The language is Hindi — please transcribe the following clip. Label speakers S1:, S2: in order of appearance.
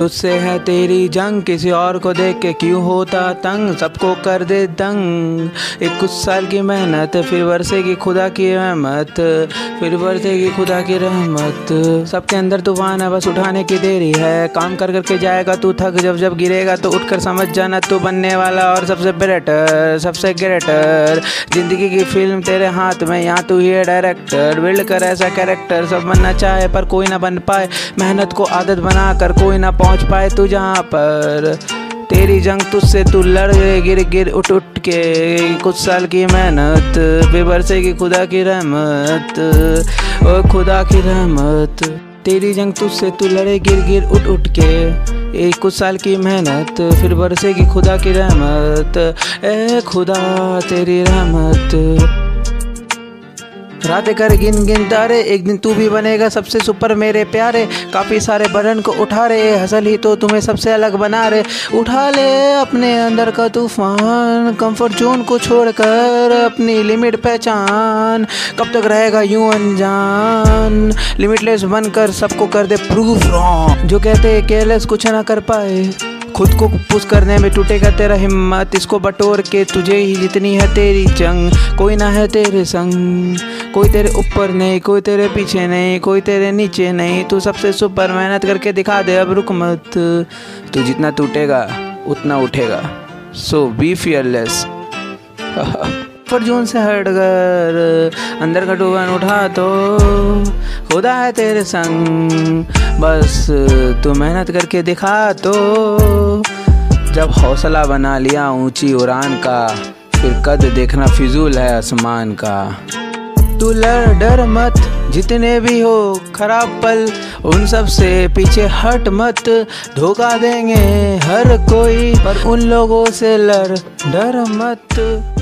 S1: उससे है तेरी जंग, किसी और को देख के क्यों होता तंग? सबको कर दे दंग। एक कुछ साल की मेहनत, फिर वर्षे की खुदा की रहमत, फिर वर्षे की खुदा की रहमत। सबके अंदर तूफ़ान है, बस उठाने की देरी है। काम कर करके जाएगा, तू थक, जब जब गिरेगा तो उठकर समझ जाना, तू बनने वाला और सबसे बेटर सबसे ग्रेटर ज़िंदगी की फ़िल्म तेरे हाथ में, यहाँ तू ही है डायरेक्टर बिल्ड कर ऐसा कैरेक्टर सब बनना चाहे, पर कोई ना बन पाए। मेहनत को आदत बना कर कोई ना पहुँच पाए तू जहाँ पर। तेरी जंग तुझसे तू लड़ गए, गिर गिर उठ उठ के। कुछ साल की मेहनत बेबरसे की खुदा की रहमत। ओ खुदा की रहमत, तेरी जंग तुझसे तू लड़े, गिर गिर उठ उठ के। एक कुछ साल की मेहनत, फिर बरसे की खुदा की रहमत। ए, खुदा, तेरी रहमत। रातें कर गिन गिन तारे, एक दिन तू भी बनेगा सबसे सुपर मेरे प्यारे। काफ़ी सारे बरन को उठा रहे हसल ही तो तुम्हें सबसे अलग बना रहे उठा ले अपने अंदर का तूफ़ान कंफर्ट जोन को छोड़कर अपनी लिमिट पहचान। कब तक रहेगा यूँ अनजान? लिमिटलेस बनकर सबको कर दे प्रूफ रॉन्ग जो कहते केयरलेस कुछ ना कर पाए। खुद को पुश करने में टूटेगा तेरा हिम्मत, इसको बटोर के तुझे ही जितनी है तेरी जंग। कोई ना है तेरे संग, कोई तेरे ऊपर नहीं, कोई तेरे पीछे नहीं, कोई तेरे नीचे नहीं। तू सबसे सुपर मेहनत करके दिखा दे, अब रुक मत। तू जितना टूटेगा, उतना उठेगा। सो बी फियरलेस पर जून से हट कर अंदर का टूबन उठा तो खुदा है तेरे संग। बस तू मेहनत करके दिखा तो। जब हौसला बना लिया ऊँची उड़ान का, फिर कद देखना फिजूल है आसमान का। तू लड़, डर मत, जितने भी हो खराब पल, उन सबसे पीछे हट मत। धोखा देंगे हर कोई, पर उन लोगों से लड़, डर मत।